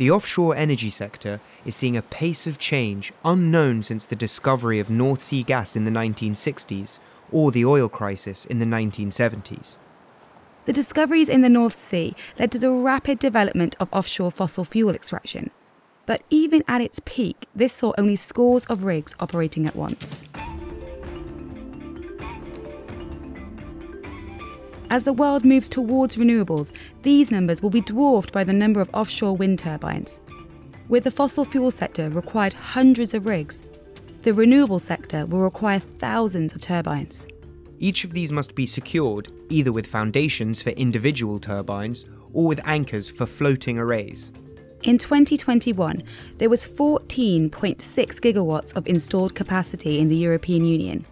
The offshore energy sector is seeing a pace of change unknown since the discovery of North Sea gas in the 1960s or the oil crisis in the 1970s. The discoveries in the North Sea led to the rapid development of offshore fossil fuel extraction. But even at its peak, this saw only scores of rigs operating at once. As the world moves towards renewables, these numbers will be dwarfed by the number of offshore wind turbines. With the fossil fuel sector required hundreds of rigs, the renewable sector will require thousands of turbines. Each of these must be secured either with foundations for individual turbines or with anchors for floating arrays. In 2021, there was 14.6 gigawatts of installed capacity in the European Union.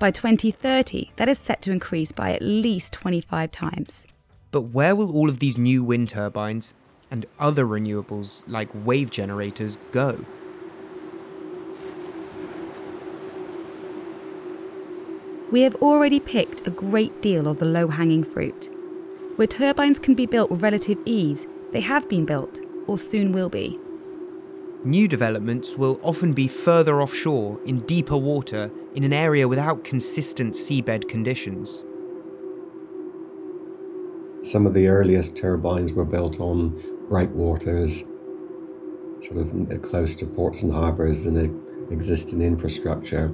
By 2030, that is set to increase by at least 25 times. But where will all of these new wind turbines and other renewables like wave generators go? We have already picked a great deal of the low hanging fruit. Where turbines can be built with relative ease, they have been built, or soon will be. New developments will often be further offshore in deeper water in an area without consistent seabed conditions. Some of the earliest turbines were built on breakwaters, sort of close to ports and harbours and existing infrastructure.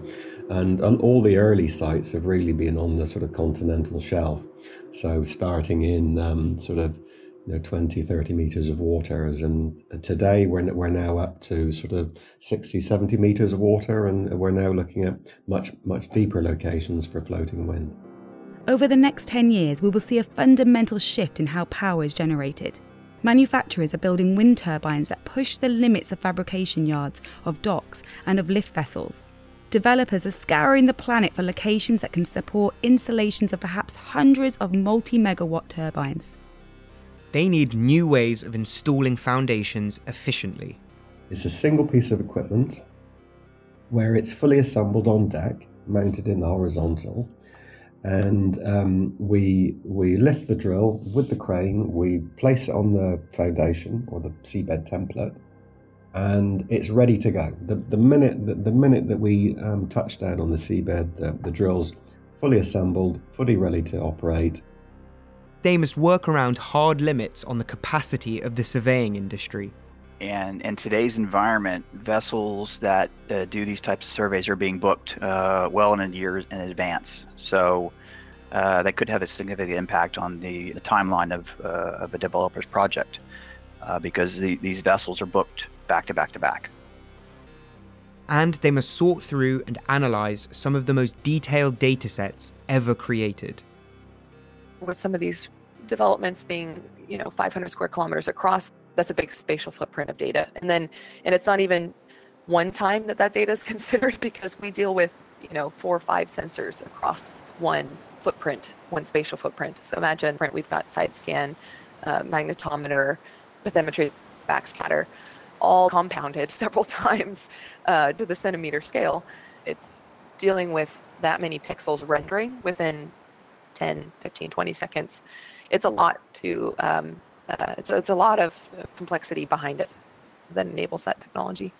And all the early sites have really been on the sort of continental shelf. So starting in um, sort of you know 20 30 meters of waters and uh, today we're, we're now up to sort of 60 70 meters of water and we're now looking at much much deeper locations for floating wind. Over the next 10 years we will see a fundamental shift in how power is generated. Manufacturers are building wind turbines that push the limits of fabrication yards of docks and of lift vessels. Developers are scouring the planet for locations that can support installations of perhaps hundreds of multi megawatt turbines they need new ways of installing foundations efficiently. It's a single piece of equipment where it's fully assembled on deck, mounted in the horizontal, and um, we we lift the drill with the crane, we place it on the foundation or the seabed template, and it's ready to go. The, the minute that the minute that we um, touch down on the seabed, the, the drill's fully assembled, fully ready to operate, they must work around hard limits on the capacity of the surveying industry. And in today's environment, vessels that uh, do these types of surveys are being booked uh, well in a year in advance. So uh, that could have a significant impact on the, the timeline of, uh, of a developer's project uh, because the, these vessels are booked back to back to back. And they must sort through and analyze some of the most detailed data sets ever created. With some of these developments being, you know, 500 square kilometers across, that's a big spatial footprint of data. And then, and it's not even one time that that data is considered because we deal with, you know, four or five sensors across one footprint, one spatial footprint. So imagine we've got side scan, uh, magnetometer, bathymetry, backscatter, all compounded several times uh, to the centimeter scale. It's dealing with that many pixels rendering within 10, 15, 20 seconds it's a lot to um, uh, it's, it's a lot of complexity behind it that enables that technology.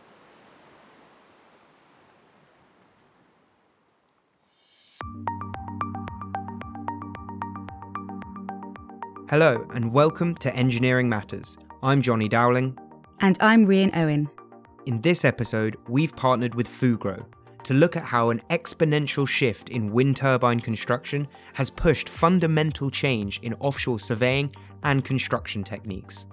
Hello, and welcome to Engineering Matters. I'm Johnny Dowling. And I'm Rian Owen. In this episode, we've partnered with Fugro, to look at how an exponential shift in wind turbine construction has pushed fundamental change in offshore surveying and construction techniques.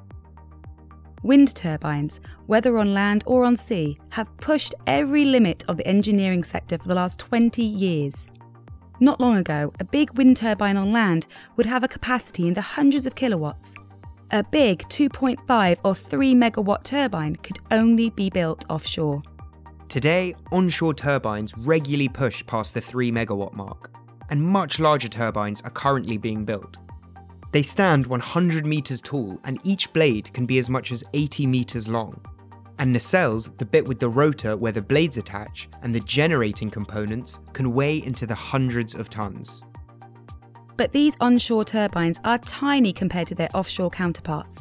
Wind turbines, whether on land or on sea, have pushed every limit of the engineering sector for the last 20 years. Not long ago, a big wind turbine on land would have a capacity in the hundreds of kilowatts. A big 2.5 or 3 megawatt turbine could only be built offshore. Today, onshore turbines regularly push past the 3 megawatt mark, and much larger turbines are currently being built. They stand 100 metres tall, and each blade can be as much as 80 metres long. And nacelles, the bit with the rotor where the blades attach, and the generating components can weigh into the hundreds of tons. But these onshore turbines are tiny compared to their offshore counterparts.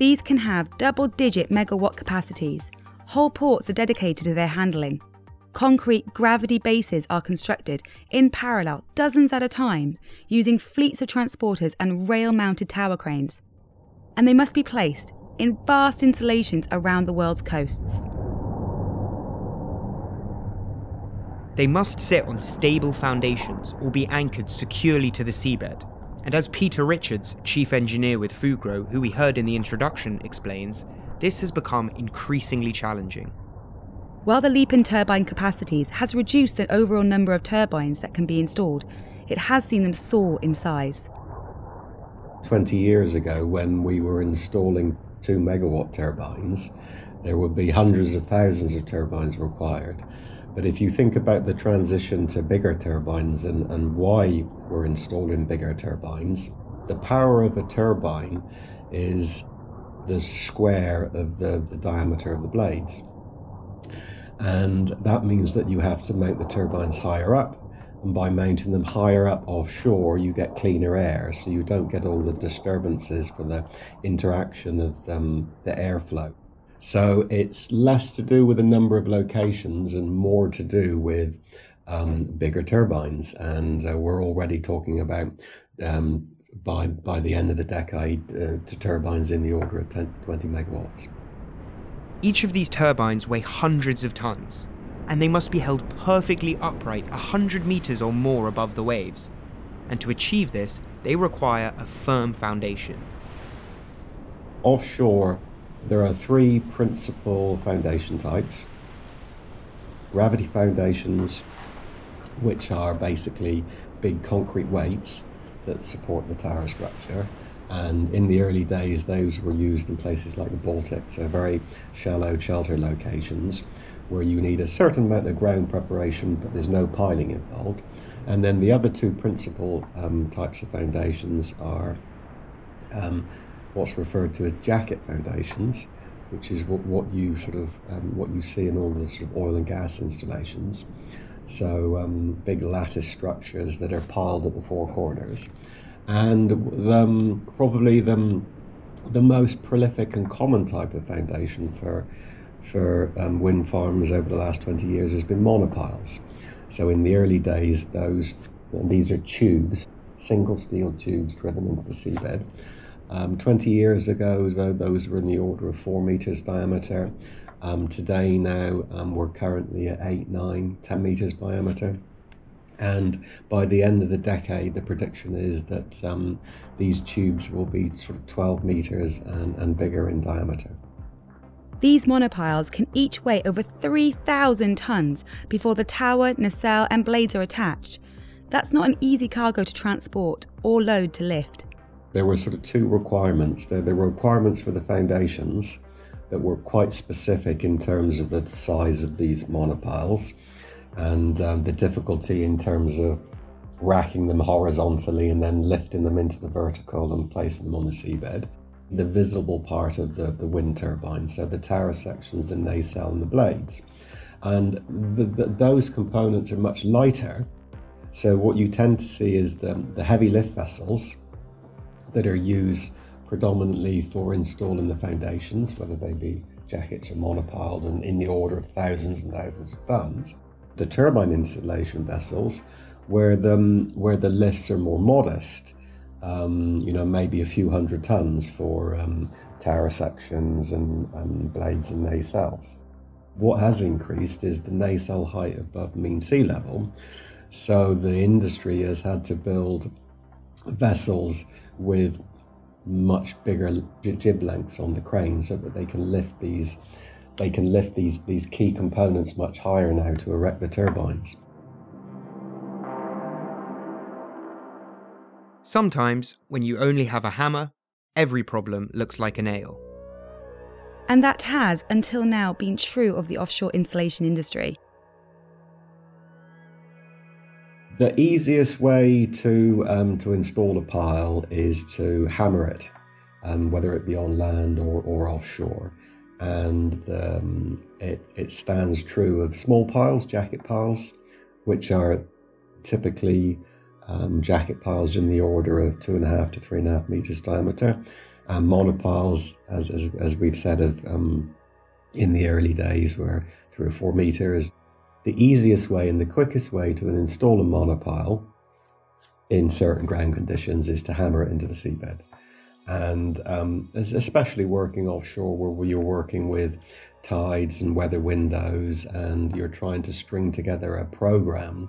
These can have double digit megawatt capacities. Whole ports are dedicated to their handling. Concrete gravity bases are constructed in parallel, dozens at a time, using fleets of transporters and rail mounted tower cranes. And they must be placed in vast installations around the world's coasts. They must sit on stable foundations or be anchored securely to the seabed. And as Peter Richards, chief engineer with Fugro, who we heard in the introduction, explains, this has become increasingly challenging. While the leap in turbine capacities has reduced the overall number of turbines that can be installed, it has seen them soar in size. 20 years ago, when we were installing 2 megawatt turbines, there would be hundreds of thousands of turbines required. But if you think about the transition to bigger turbines and, and why we're installing bigger turbines, the power of a turbine is the square of the, the diameter of the blades. And that means that you have to mount the turbines higher up. And by mounting them higher up offshore, you get cleaner air. So you don't get all the disturbances for the interaction of um, the airflow. So it's less to do with the number of locations and more to do with um, bigger turbines. And uh, we're already talking about um, by by the end of the decade uh, to turbines in the order of 10, 20 megawatts. Each of these turbines weigh hundreds of tons, and they must be held perfectly upright 100 meters or more above the waves. And to achieve this, they require a firm foundation. Offshore, there are three principal foundation types gravity foundations, which are basically big concrete weights that support the tower structure. And in the early days, those were used in places like the Baltic, so very shallow shelter locations where you need a certain amount of ground preparation, but there's no piling involved. And then the other two principal um, types of foundations are um, what's referred to as jacket foundations, which is what, what you sort of um, what you see in all the sort of oil and gas installations. So um, big lattice structures that are piled at the four corners, and the, probably the the most prolific and common type of foundation for for um, wind farms over the last 20 years has been monopiles. So in the early days, those these are tubes, single steel tubes driven into the seabed, um, 20 years ago, though, those were in the order of four meters diameter. Um, today, now, um, we're currently at 8, 9, 10 meters diameter. And by the end of the decade, the prediction is that um, these tubes will be sort of 12 meters and, and bigger in diameter. These monopiles can each weigh over 3,000 tons before the tower, nacelle, and blades are attached. That's not an easy cargo to transport or load to lift there were sort of two requirements. There, there were requirements for the foundations that were quite specific in terms of the size of these monopiles and um, the difficulty in terms of racking them horizontally and then lifting them into the vertical and placing them on the seabed. The visible part of the, the wind turbine, so the tower sections, the nacelle, and the blades. And the, the, those components are much lighter. So, what you tend to see is the, the heavy lift vessels, that are used predominantly for installing the foundations, whether they be jackets or monopiled, and in the order of thousands and thousands of tons. The turbine installation vessels, where the, where the lifts are more modest, um, you know, maybe a few hundred tons for um, tower sections and um, blades and nacelles. What has increased is the nacelle height above mean sea level. So the industry has had to build vessels with much bigger jib lengths on the crane so that they can lift these they can lift these these key components much higher now to erect the turbines. Sometimes, when you only have a hammer, every problem looks like a nail. And that has, until now, been true of the offshore installation industry. The easiest way to um, to install a pile is to hammer it, um, whether it be on land or, or offshore. And um, it, it stands true of small piles, jacket piles, which are typically um, jacket piles in the order of two and a half to three and a half meters diameter. And monopiles, as, as, as we've said of um, in the early days, were three or four meters. The easiest way and the quickest way to install a monopile in certain ground conditions is to hammer it into the seabed. And um, especially working offshore where you're working with tides and weather windows and you're trying to string together a program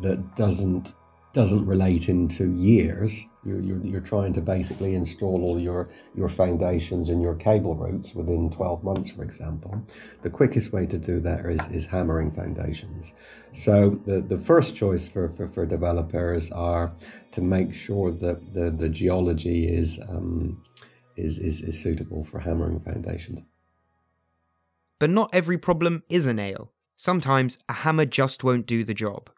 that doesn't doesn't relate into years. You're, you're, you're, trying to basically install all your, your foundations and your cable routes within 12 months, for example. The quickest way to do that is, is hammering foundations. So the, the first choice for, for, for developers are to make sure that the, the geology is, um, is, is, is suitable for hammering foundations. But not every problem is a nail. Sometimes a hammer just won't do the job.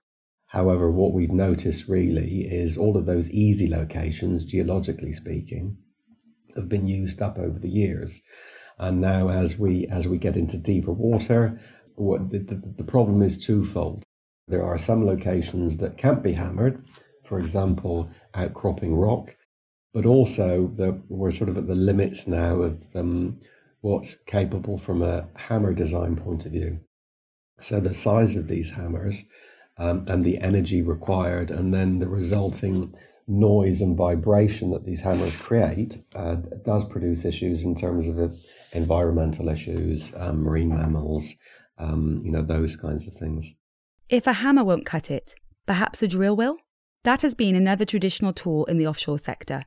However, what we've noticed really is all of those easy locations, geologically speaking, have been used up over the years. And now, as we as we get into deeper water, what the, the, the problem is twofold. There are some locations that can't be hammered, for example, outcropping rock, but also that we're sort of at the limits now of um, what's capable from a hammer design point of view. So the size of these hammers um, and the energy required, and then the resulting noise and vibration that these hammers create uh, does produce issues in terms of uh, environmental issues, um, marine mammals, um, you know, those kinds of things. If a hammer won't cut it, perhaps a drill will? That has been another traditional tool in the offshore sector.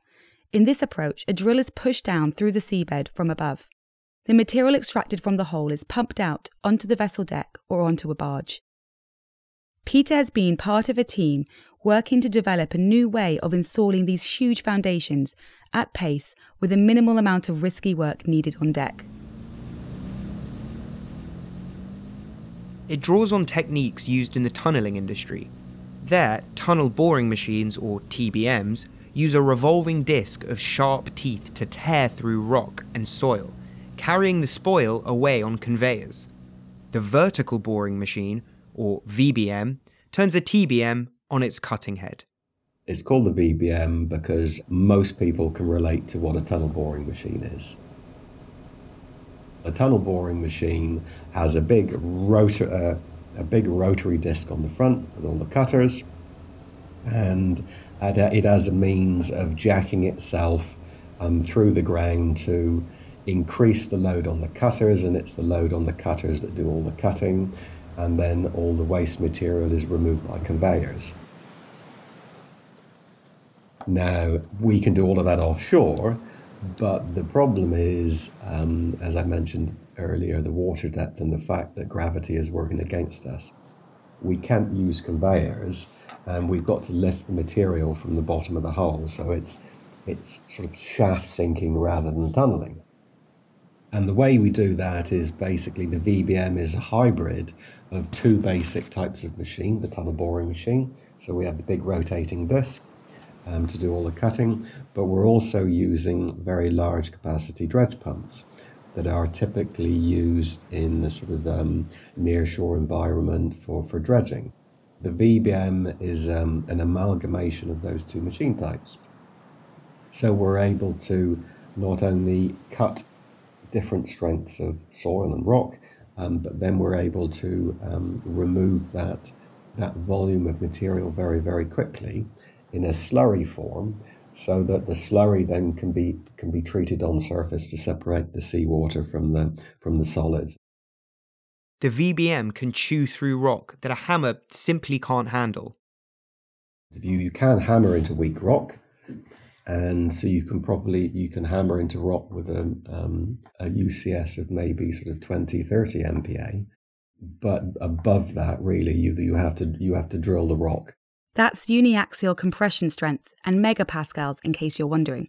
In this approach, a drill is pushed down through the seabed from above. The material extracted from the hole is pumped out onto the vessel deck or onto a barge. Peter has been part of a team working to develop a new way of installing these huge foundations at pace with a minimal amount of risky work needed on deck. It draws on techniques used in the tunnelling industry. There, tunnel boring machines, or TBMs, use a revolving disc of sharp teeth to tear through rock and soil, carrying the spoil away on conveyors. The vertical boring machine or VBM, turns a TBM on its cutting head. It's called the VBM because most people can relate to what a tunnel boring machine is. A tunnel boring machine has a big rotor, uh, a big rotary disc on the front with all the cutters, and it has a means of jacking itself um, through the ground to increase the load on the cutters, and it's the load on the cutters that do all the cutting and then all the waste material is removed by conveyors. Now, we can do all of that offshore, but the problem is, um, as I mentioned earlier, the water depth and the fact that gravity is working against us. We can't use conveyors, and we've got to lift the material from the bottom of the hull, so it's it's sort of shaft sinking rather than tunneling. And the way we do that is basically the VBM is a hybrid of two basic types of machine the tunnel boring machine. So we have the big rotating disc um, to do all the cutting, but we're also using very large capacity dredge pumps that are typically used in the sort of um, near shore environment for, for dredging. The VBM is um, an amalgamation of those two machine types. So we're able to not only cut different strengths of soil and rock, um, but then we're able to um, remove that that volume of material very very quickly in a slurry form, so that the slurry then can be can be treated on surface to separate the seawater from the from the solids. The VBM can chew through rock that a hammer simply can't handle. You, you can hammer into weak rock, and so you can probably you can hammer into rock with a, um, a UCS of maybe sort of 20 30 MPa but above that really you you have to you have to drill the rock. That's uniaxial compression strength and megapascals in case you're wondering.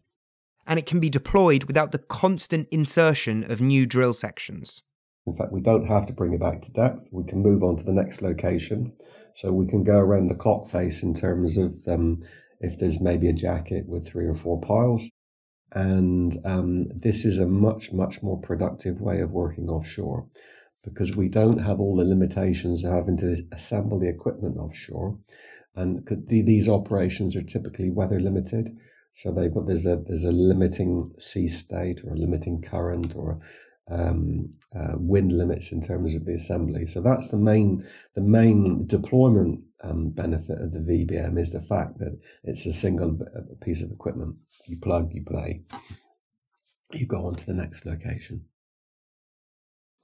And it can be deployed without the constant insertion of new drill sections. In fact we don't have to bring it back to depth. We can move on to the next location. So we can go around the clock face in terms of um, if there's maybe a jacket with three or four piles. And um, this is a much, much more productive way of working offshore because we don't have all the limitations of having to assemble the equipment offshore. And these operations are typically weather limited. So they've got there's a there's a limiting sea state or a limiting current or um, uh, wind limits in terms of the assembly. So that's the main the main deployment um, benefit of the VBM is the fact that it's a single piece of equipment. You plug, you play, you go on to the next location.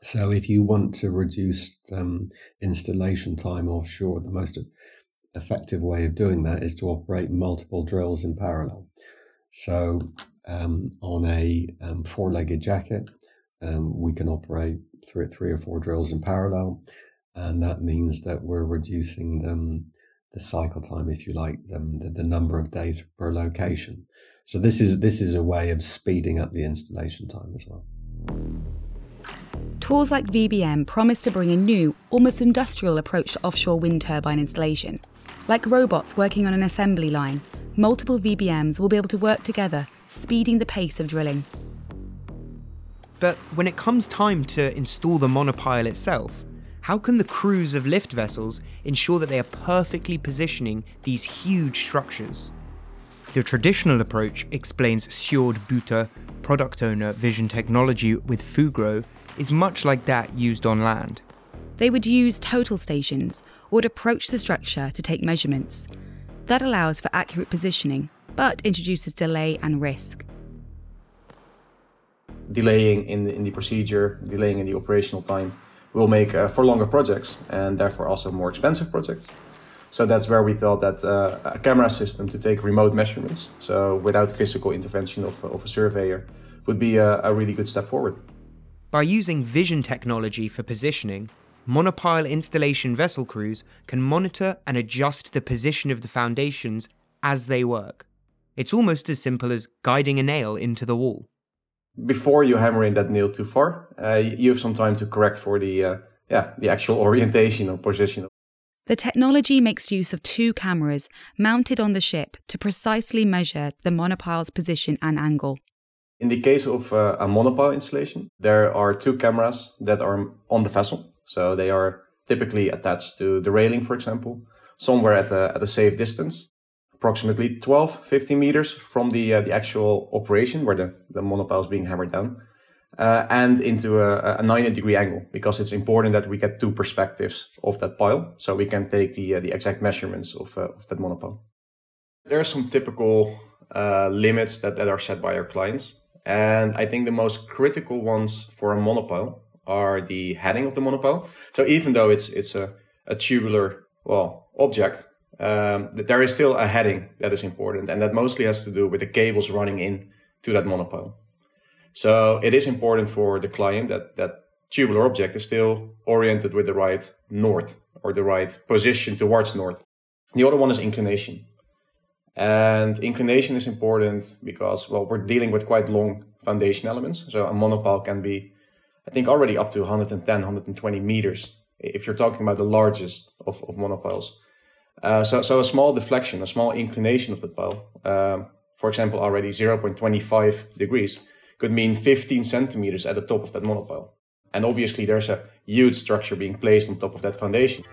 So if you want to reduce um, installation time offshore, the most effective way of doing that is to operate multiple drills in parallel. So um, on a um, four-legged jacket, um, we can operate three, three or four drills in parallel, and that means that we're reducing them the cycle time, if you like, them the, the number of days per location. So this is this is a way of speeding up the installation time as well. Tools like VBM promise to bring a new, almost industrial approach to offshore wind turbine installation. Like robots working on an assembly line, multiple VBMs will be able to work together, speeding the pace of drilling. But when it comes time to install the monopile itself, how can the crews of lift vessels ensure that they are perfectly positioning these huge structures? The traditional approach, explains Sjoerd Buter, product owner Vision Technology with Fugro, is much like that used on land. They would use total stations or would approach the structure to take measurements. That allows for accurate positioning, but introduces delay and risk. Delaying in the, in the procedure, delaying in the operational time will make uh, for longer projects and therefore also more expensive projects. So that's where we thought that uh, a camera system to take remote measurements, so without physical intervention of, of a surveyor, would be a, a really good step forward. By using vision technology for positioning, monopile installation vessel crews can monitor and adjust the position of the foundations as they work. It's almost as simple as guiding a nail into the wall before you hammer in that nail too far, uh, you have some time to correct for the uh, yeah the actual orientation or position. The technology makes use of two cameras mounted on the ship to precisely measure the monopile's position and angle. In the case of uh, a monopile installation, there are two cameras that are on the vessel. So they are typically attached to the railing, for example, somewhere at a, at a safe distance approximately 12, 15 meters from the uh, the actual operation where the, the monopile is being hammered down, uh, and into a, a 90 degree angle because it's important that we get two perspectives of that pile so we can take the uh, the exact measurements of, uh, of that monopile. There are some typical uh, limits that, that are set by our clients, and I think the most critical ones for a monopile are the heading of the monopile. So even though it's it's a, a tubular well object, um, there is still a heading that is important, and that mostly has to do with the cables running in to that monopile. So it is important for the client that that tubular object is still oriented with the right north or the right position towards north. The other one is inclination. And inclination is important because, well, we're dealing with quite long foundation elements. So a monopile can be, I think, already up to 110, 120 meters if you're talking about the largest of, of monopiles. Uh, so, so a small deflection, a small inclination of the pile, um, for example, already 0.25 degrees, could mean 15 centimeters at the top of that monopile. And obviously, there's a huge structure being placed on top of that foundation.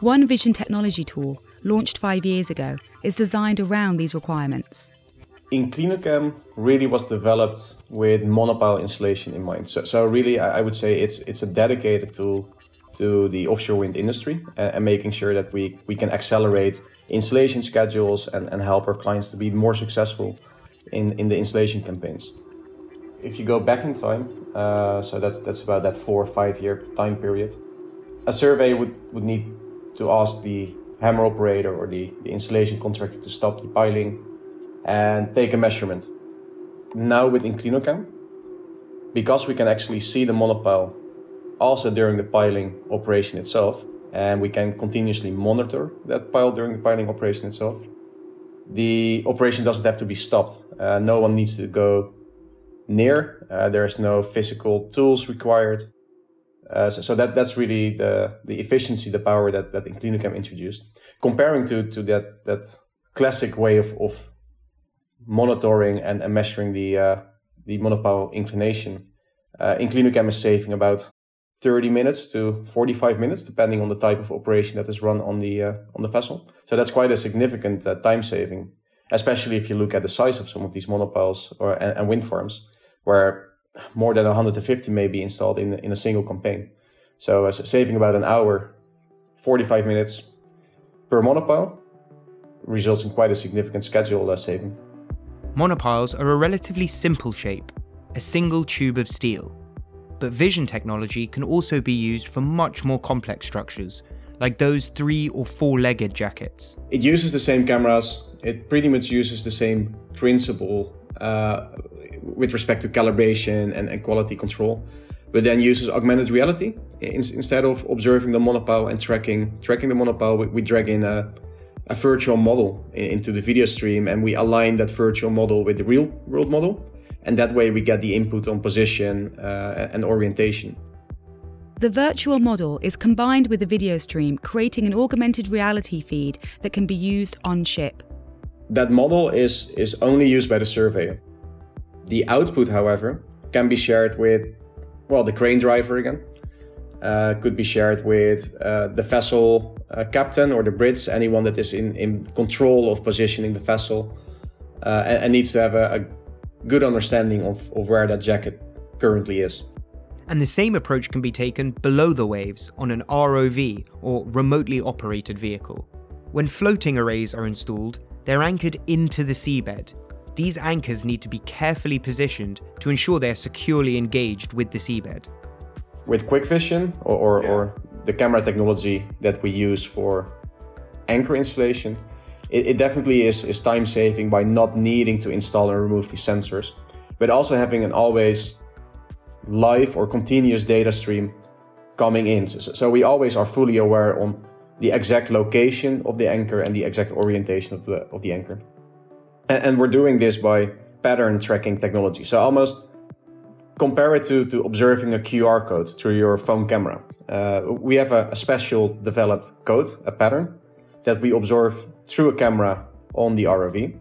One Vision technology tool, launched five years ago, is designed around these requirements. Inclinocam really was developed with monopile installation in mind. So, so really, I would say it's it's a dedicated tool to the offshore wind industry and, making sure that we, we can accelerate installation schedules and, and help our clients to be more successful in, in the installation campaigns. If you go back in time, uh, so that's, that's about that four or five year time period, a survey would, would need to ask the hammer operator or the, the installation contractor to stop the piling and take a measurement. Now with Inclinocam, because we can actually see the monopile also during the piling operation itself. And we can continuously monitor that pile during the piling operation itself. The operation doesn't have to be stopped. Uh, no one needs to go near. Uh, there's no physical tools required. Uh, so, so, that that's really the the efficiency, the power that that Inclinocam introduced, comparing to to that that classic way of of monitoring and, and measuring the uh, the monopile inclination. Uh, is saving about 30 minutes to 45 minutes, depending on the type of operation that is run on the uh, on the vessel. So that's quite a significant uh, time saving, especially if you look at the size of some of these monopiles or and, and wind farms, where more than 150 may be installed in in a single campaign. So uh, saving about an hour, 45 minutes per monopile results in quite a significant schedule uh, saving. Monopiles are a relatively simple shape, a single tube of steel but vision technology can also be used for much more complex structures, like those three or four legged jackets. It uses the same cameras, it pretty much uses the same principle uh, with respect to calibration and, and, quality control, but then uses augmented reality. In, instead of observing the monopile and tracking, tracking the monopile, we, we drag in a, a virtual model into the video stream and we align that virtual model with the real world model and that way we get the input on position uh, and orientation. The virtual model is combined with the video stream, creating an augmented reality feed that can be used on ship. That model is, is only used by the surveyor. The output, however, can be shared with, well, the crane driver again, uh, could be shared with uh, the vessel uh, captain or the bridge, anyone that is in, in control of positioning the vessel uh, and, and, needs to have a, a good understanding of, of where that jacket currently is. And the same approach can be taken below the waves on an ROV or remotely operated vehicle. When floating arrays are installed, they're anchored into the seabed. These anchors need to be carefully positioned to ensure they're securely engaged with the seabed. With Quick Vision or, or, yeah. or the camera technology that we use for anchor installation, it, it definitely is, is time saving by not needing to install and remove these sensors, but also having an always live or continuous data stream coming in. So, so, we always are fully aware on the exact location of the anchor and the exact orientation of the, of the anchor. And, and we're doing this by pattern tracking technology. So almost compare it to, to observing a QR code through your phone camera. Uh, we have a, a special developed code, a pattern, that we observe through a camera on the ROV.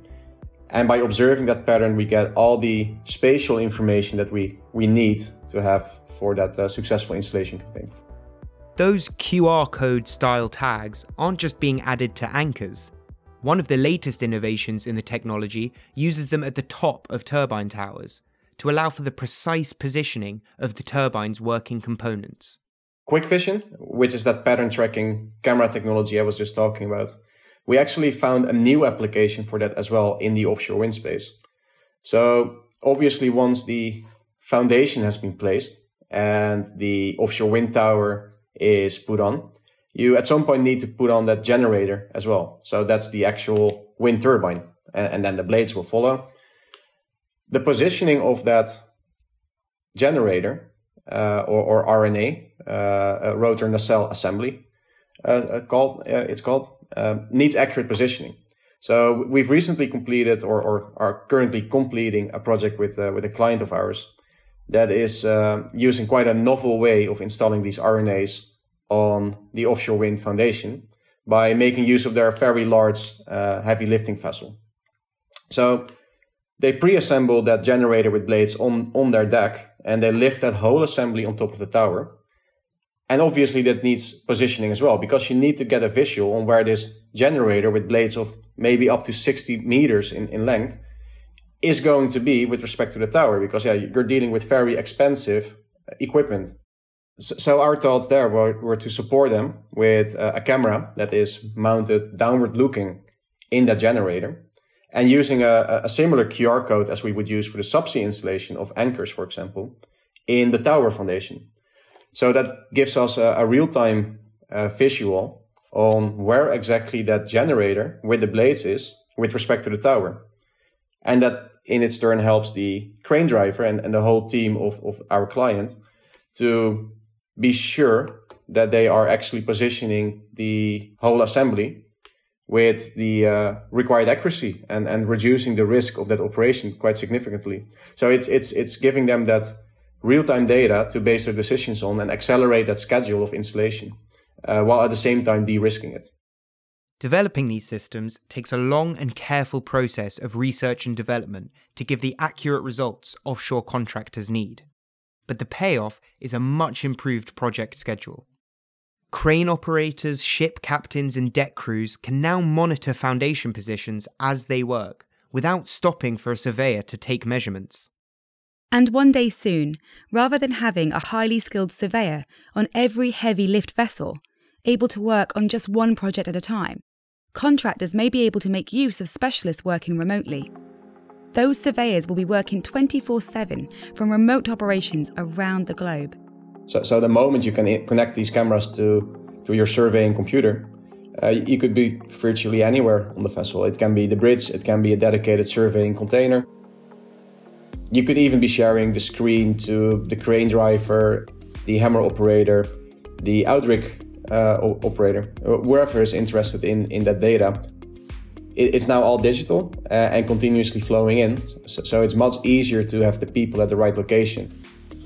And by observing that pattern, we get all the spatial information that we, we need to have for that uh, successful installation campaign. Those QR code style tags aren't just being added to anchors. One of the latest innovations in the technology uses them at the top of turbine towers to allow for the precise positioning of the turbine's working components. Quick Vision, which is that pattern tracking camera technology I was just talking about, we actually found a new application for that as well in the offshore wind space. So obviously, once the foundation has been placed and the offshore wind tower is put on, you at some point need to put on that generator as well. So that's the actual wind turbine, and, then the blades will follow. The positioning of that generator uh, or, or, RNA, uh, rotor nacelle assembly, uh, uh called uh, it's called um, needs accurate positioning. So we've recently completed or, or are currently completing a project with, uh, with a client of ours that is uh, using quite a novel way of installing these RNAs on the offshore wind foundation by making use of their very large uh, heavy lifting vessel. So they pre-assemble that generator with blades on, on their deck and they lift that whole assembly on top of the tower and obviously that needs positioning as well, because you need to get a visual on where this generator with blades of maybe up to 60 meters in, in length is going to be with respect to the tower, because yeah, you're dealing with very expensive uh, equipment. So, so our thoughts there were, were to support them with a, a camera that is mounted downward looking in that generator and using a, a similar QR code as we would use for the subsea installation of anchors, for example, in the tower foundation. So that gives us a, a real time uh, visual on where exactly that generator with the blades is with respect to the tower. And that in its turn helps the crane driver and, and the whole team of, of our client to be sure that they are actually positioning the whole assembly with the uh, required accuracy and, and reducing the risk of that operation quite significantly. So it's, it's, it's giving them that real-time data to base their decisions on and accelerate that schedule of installation, uh, while at the same time de-risking it. Developing these systems takes a long and careful process of research and development to give the accurate results offshore contractors need. but the payoff is a much improved project schedule. Crane operators, ship captains, and deck crews can now monitor foundation positions as they work without stopping for a surveyor to take measurements. And one day soon, rather than having a highly skilled surveyor on every heavy lift vessel, able to work on just one project at a time, contractors may be able to make use of specialists working remotely. Those surveyors will be working 24 7 from remote operations around the globe. So, so the moment you can connect these cameras to, to your surveying computer, uh, you could be virtually anywhere on the vessel. It can be the bridge, it can be a dedicated surveying container. You could even be sharing the screen to the crane driver, the hammer operator, the outrigger uh, operator, wherever is interested in, in that data. it's now all digital uh, and continuously flowing in, so, so it's much easier to have the people at the right location.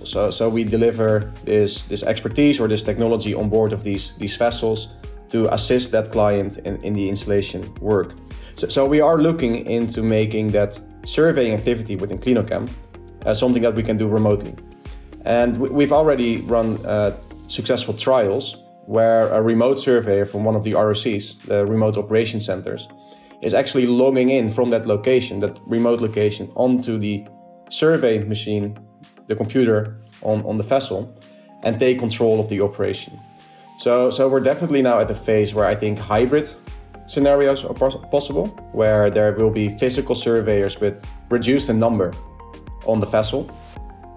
So, so we deliver this, this expertise or this technology on board of these, these vessels to assist that client in, in the installation work. So, so we are looking into making that surveying activity with Inclinocam as something that we can do remotely. And we've already run uh, successful trials where a remote surveyor from one of the ROCs, the remote operation centers, is actually logging in from that location, that remote location, onto the survey machine the computer on, on the vessel and take control of the operation. So, so we're definitely now at the phase where I think hybrid scenarios are pos- possible, where there will be physical surveyors with reduced in number on the vessel,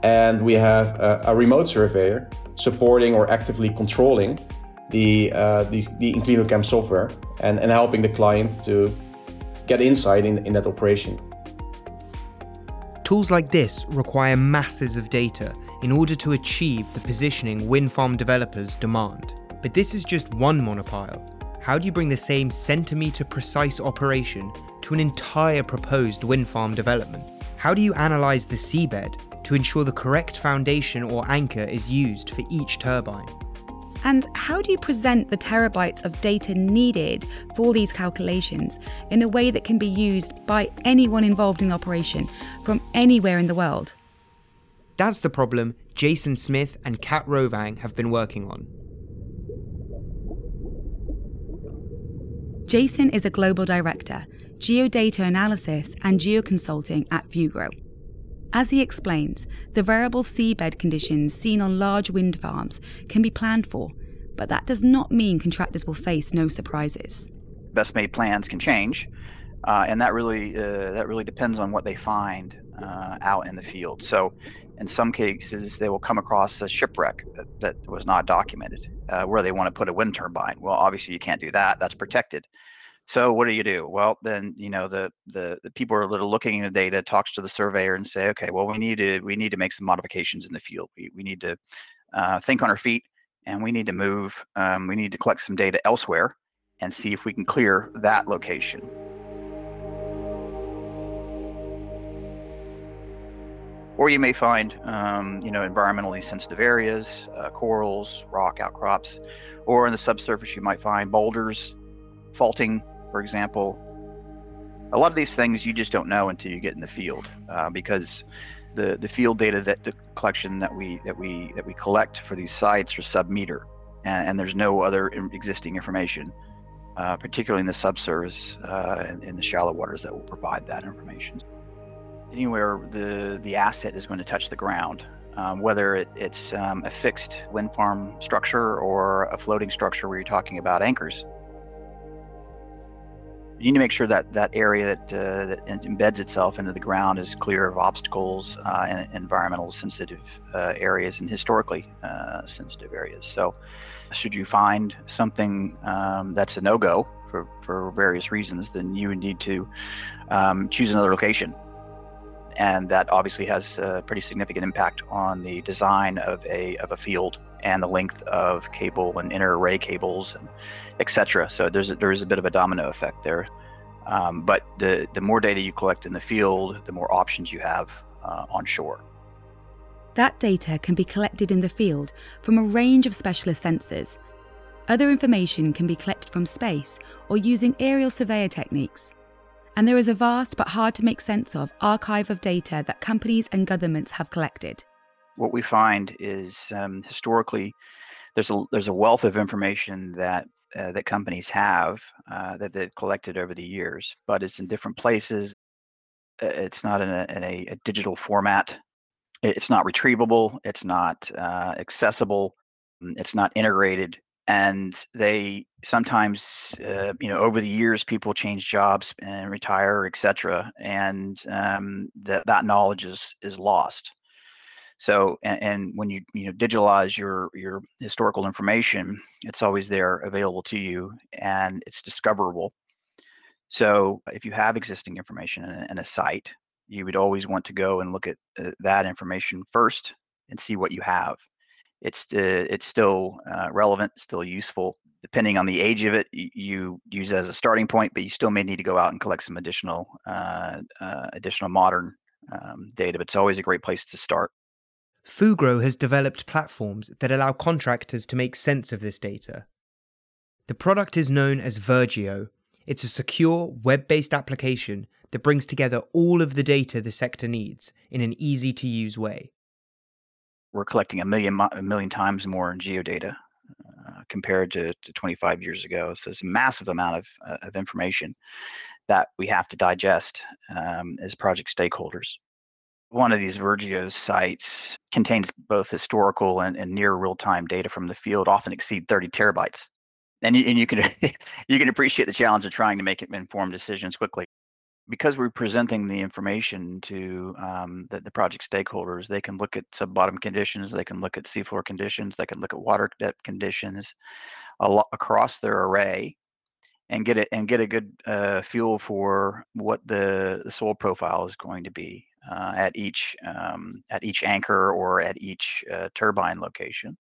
and we have a, a remote surveyor supporting or actively controlling the uh, the, the Inclinocam software and, and helping the client to get insight in, in that operation. Tools like this require masses of data in order to achieve the positioning wind farm developers demand. But this is just one monopile. How do you bring the same centimetre precise operation to an entire proposed wind farm development? How do you analyse the seabed to ensure the correct foundation or anchor is used for each turbine? And how do you present the terabytes of data needed for these calculations in a way that can be used by anyone involved in the operation from anywhere in the world? That's the problem Jason Smith and Kat Rovang have been working on. Jason is a global director, geodata analysis and geoconsulting at Fugro. As he explains, the variable seabed conditions seen on large wind farms can be planned for, but that does not mean contractors will face no surprises. Best made plans can change, uh, and that really uh, that really depends on what they find uh, out in the field. So, in some cases, they will come across a shipwreck that, that was not documented, uh, where they want to put a wind turbine. Well, obviously, you can't do that; that's protected. So what do you do? Well, then you know the the, the people are looking at the data, talks to the surveyor, and say, okay, well we need to we need to make some modifications in the field. We we need to uh, think on our feet, and we need to move. Um, we need to collect some data elsewhere, and see if we can clear that location. Or you may find, um, you know, environmentally sensitive areas, uh, corals, rock outcrops, or in the subsurface you might find boulders, faulting for example. A lot of these things you just don't know until you get in the field uh, because the, the field data that the collection that we that we that we collect for these sites are sub-meter, and, and there's no other existing information, uh, particularly in the subsurface uh, in, in the shallow waters that will provide that information. Anywhere the the asset is going to touch the ground, um, whether it, it's um, a fixed wind farm structure or a floating structure where you're talking about anchors you need to make sure that that area that, uh, that embeds itself into the ground is clear of obstacles uh, and environmental sensitive uh, areas and historically uh, sensitive areas. So, should you find something um, that's a no-go for, for various reasons, then you would need to um, choose another location. And that obviously has a pretty significant impact on the design of a of a field and the length of cable and inter array cables and etc. So there's a, there is a bit of a domino effect there. Um, but the the more data you collect in the field, the more options you have uh, on shore. That data can be collected in the field from a range of specialist sensors. Other information can be collected from space or using aerial surveyor techniques. And there is a vast but hard to make sense of archive of data that companies and governments have collected. what we find is um, historically there's a there's a wealth of information that uh, that companies have uh, that they've collected over the years, but it's in different places. Uh, it's not in a, in a, a digital format. It's not retrievable. It's not uh, accessible. It's not integrated and they sometimes uh, you know over the years people change jobs and retire etc and um, that that knowledge is is lost. So and, and, when you you know digitalize your your historical information it's always there available to you and it's discoverable. So if you have existing information in a, in a site you would always want to go and look at uh, that information first and see what you have it's uh, it's still uh, relevant, still useful. Depending on the age of it, you use it as a starting point, but you still may need to go out and collect some additional uh, additional modern um, data. But it's always a great place to start. Fugro has developed platforms that allow contractors to make sense of this data. The product is known as VirGeo. It's a secure, web based application that brings together all of the data the sector needs in an easy to use way we're collecting a million a million times more geodata uh, compared to, to 25 years ago. So it's a massive amount of, uh, of information that we have to digest um, as project stakeholders. One of these VirGeo sites contains both historical and, and near real-time data from the field, often exceed 30 terabytes. And you, and you can you can appreciate the challenge of trying to make informed decisions quickly because we're presenting the information to um, the, the, project stakeholders, they can look at sub-bottom conditions, they can look at seafloor conditions, they can look at water depth conditions lot across their array, and get it and get a good uh, feel for what the, the soil profile is going to be uh, at each um, at each anchor or at each uh, turbine location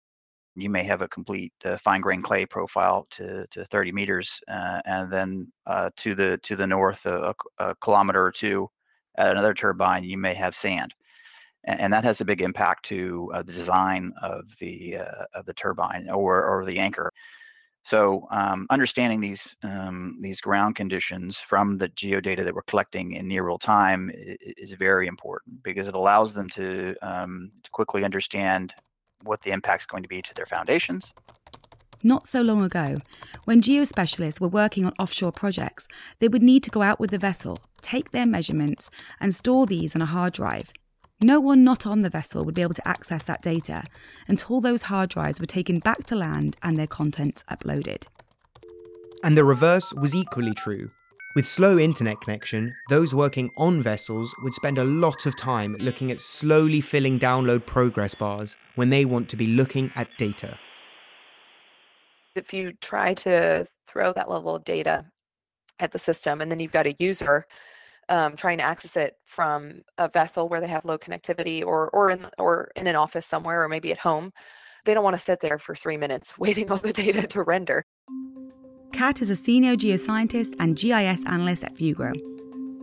you may have a complete uh, fine grained clay profile to, to 30 meters, uh, and then uh, to the to the north, a, a, kilometer or two, at another turbine, you may have sand, and, and that has a big impact to uh, the design of the uh, of the turbine or or the anchor. So um, understanding these um, these ground conditions from the geodata that we're collecting in near real time is, is very important because it allows them to, um, to quickly understand what the impact is going to be to their foundations. Not so long ago, when geospecialists were working on offshore projects, they would need to go out with the vessel, take their measurements, and store these on a hard drive. No one not on the vessel would be able to access that data until those hard drives were taken back to land and their contents uploaded. And the reverse was equally true. With slow internet connection, those working on vessels would spend a lot of time looking at slowly filling download progress bars when they want to be looking at data. If you try to throw that level of data at the system and then you've got a user um, trying to access it from a vessel where they have low connectivity or or in or in an office somewhere or maybe at home, they don't want to sit there for three minutes waiting on the data to render. Kat is a senior geoscientist and GIS analyst at Fugro.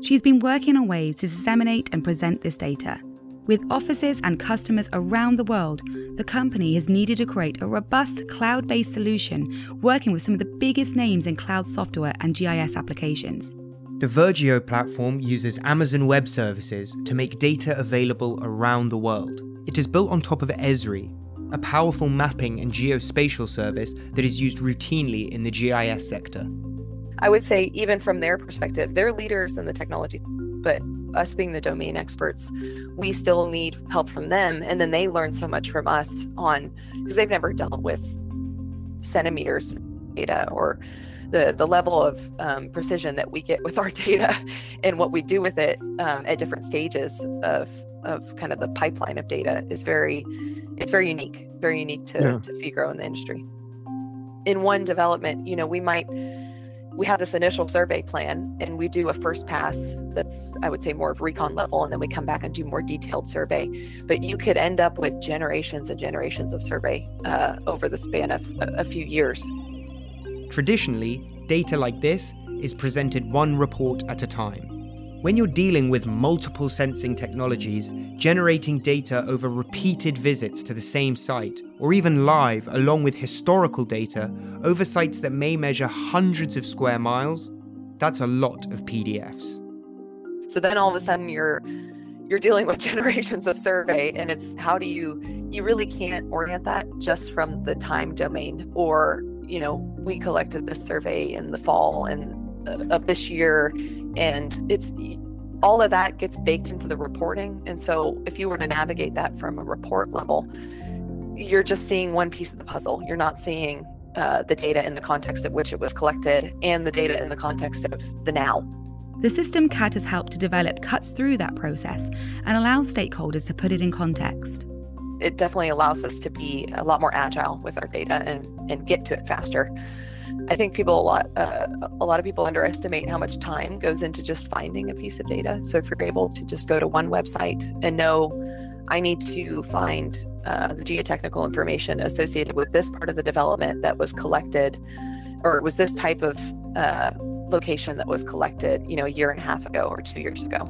She's been working on ways to disseminate and present this data. With offices and customers around the world, the company has needed to create a robust cloud based solution working with some of the biggest names in cloud software and GIS applications. The VirGeo platform uses Amazon Web Services to make data available around the world. It is built on top of Esri, a powerful mapping and geospatial service that is used routinely in the GIS sector. I would say, even from their perspective, they're leaders in the technology, but us being the domain experts, we still need help from them. And then they learn so much from us on because they've never dealt with centimeters data or the, the level of um, precision that we get with our data and what we do with it um, at different stages of of kind of the pipeline of data is very it's very unique very unique to, yeah. to Fugro in the industry. In one development you know we might we have this initial survey plan and we do a first pass that's i would say more of recon level and then we come back and do more detailed survey. But you could end up with generations and generations of survey uh, over the span of a, a few years. Traditionally data like this is presented one report at a time when you're dealing with multiple sensing technologies, generating data over repeated visits to the same site, or even live along with historical data over sites that may measure hundreds of square miles, that's a lot of PDFs. So then all of a sudden you're you're dealing with generations of survey and it's how do you you really can't orient that just from the time domain or you know we collected this survey in the fall and uh, of this year and it's all of that gets baked into the reporting and so if you were to navigate that from a report level you're just seeing one piece of the puzzle you're not seeing uh, the data in the context of which it was collected and the data in the context of the now the system Kat has helped to develop cuts through that process and allows stakeholders to put it in context. It definitely allows us to be a lot more agile with our data and, and get to it faster. I think people a lot uh, a lot of people underestimate how much time goes into just finding a piece of data. So if you're able to just go to one website and know I need to find uh, the geotechnical information associated with this part of the development that was collected, or was this type of uh, location that was collected, you know, a year and a half ago or two years ago.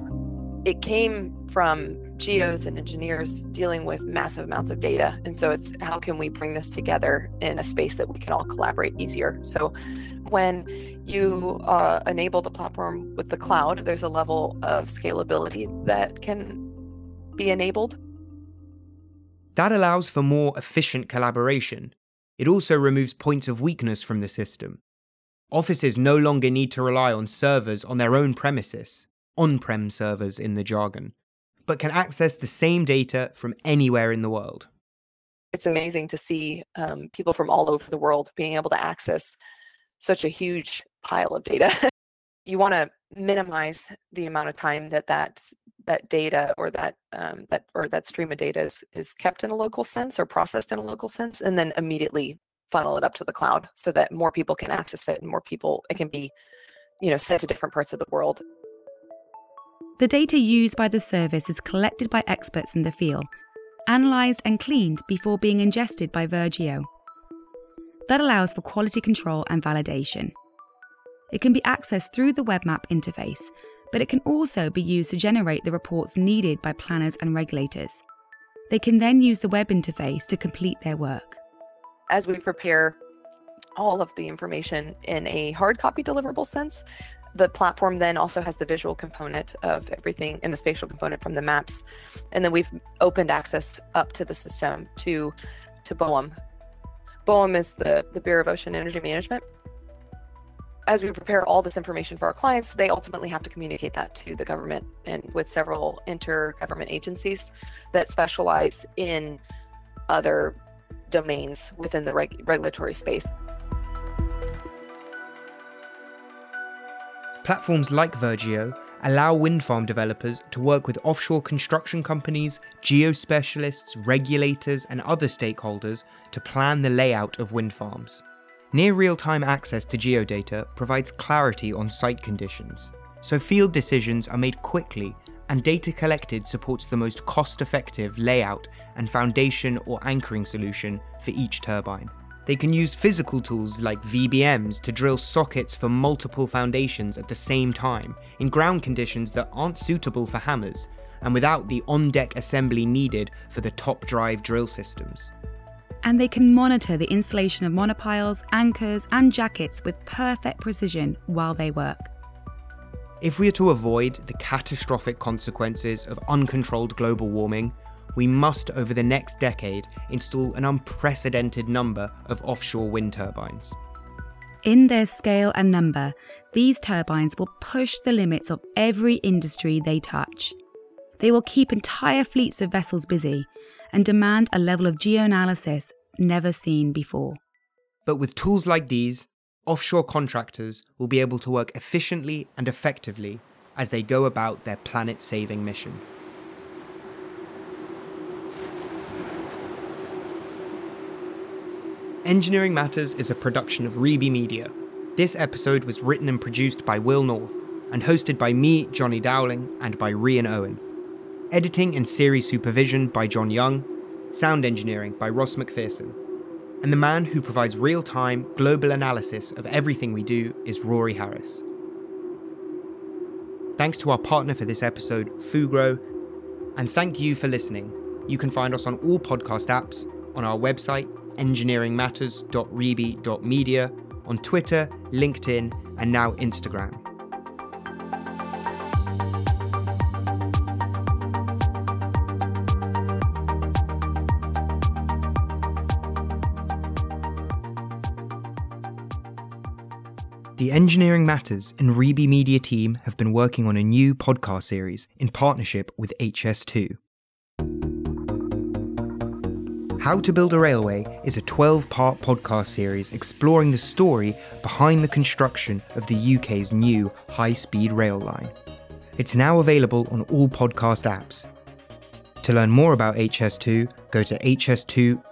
It came from geos and engineers dealing with massive amounts of data. And so it's how can we bring this together in a space that we can all collaborate easier? So when you uh, enable the platform with the cloud, there's a level of scalability that can be enabled. That allows for more efficient collaboration. It also removes points of weakness from the system. Offices no longer need to rely on servers on their own premises, on prem servers in the jargon, but can access the same data from anywhere in the world. It's amazing to see um, people from all over the world being able to access such a huge pile of data. you want to minimize the amount of time that that that data or that um, that or that stream of data is, is kept in a local sense or processed in a local sense, and then immediately funnel it up to the cloud so that more people can access it and more people it can be you know sent to different parts of the world the data used by the service is collected by experts in the field analysed and cleaned before being ingested by VirGeo. That allows for quality control and validation. It can be accessed through the WebMap interface, but it can also be used to generate the reports needed by planners and regulators. They can then use the web interface to complete their work as we prepare all of the information in a hard copy deliverable sense, the platform then also has the visual component of everything and the spatial component from the maps. And then we've opened access up to the system to to BOEM. BOEM is the, the Bureau of Ocean Energy Management. As we prepare all this information for our clients, they ultimately have to communicate that to the government and with several inter-government agencies that specialize in other domains within the reg- regulatory space. Platforms like VirGeo allow wind farm developers to work with offshore construction companies, geospecialists, regulators, and other stakeholders to plan the layout of wind farms. Near real time access to geodata provides clarity on site conditions, so field decisions are made quickly and data collected supports the most cost effective layout and foundation or anchoring solution for each turbine. They can use physical tools like VBMs to drill sockets for multiple foundations at the same time in ground conditions that aren't suitable for hammers and without the on deck assembly needed for the top drive drill systems. And they can monitor the installation of monopiles, anchors, and jackets with perfect precision while they work. If we are to avoid the catastrophic consequences of uncontrolled global warming, we must, over the next decade, install an unprecedented number of offshore wind turbines. In their scale and number, these turbines will push the limits of every industry they touch. They will keep entire fleets of vessels busy and demand a level of geoanalysis never seen before. But with tools like these, offshore contractors will be able to work efficiently and effectively as they go about their planet saving mission. Engineering Matters is a production of Reby Media. This episode was written and produced by Will North and hosted by me, Johnny Dowling, and by Rian Owen. Editing and series supervision by John Young. Sound engineering by Ross McPherson and the man who provides real time, global analysis of everything we do is Rory Harris. Thanks to our partner for this episode, Fugro, and thank you for listening. You can find us on all podcast apps, on our website, engineeringmatters.reby.media on Twitter, LinkedIn, and now Instagram. The Engineering Matters and Reby Media team have been working on a new podcast series in partnership with HS2. How to Build a Railway is a 12 part podcast series exploring the story behind the construction of the UK's new high speed rail line. It's now available on all podcast apps. To learn more about HS2, go to hs2.org.uk.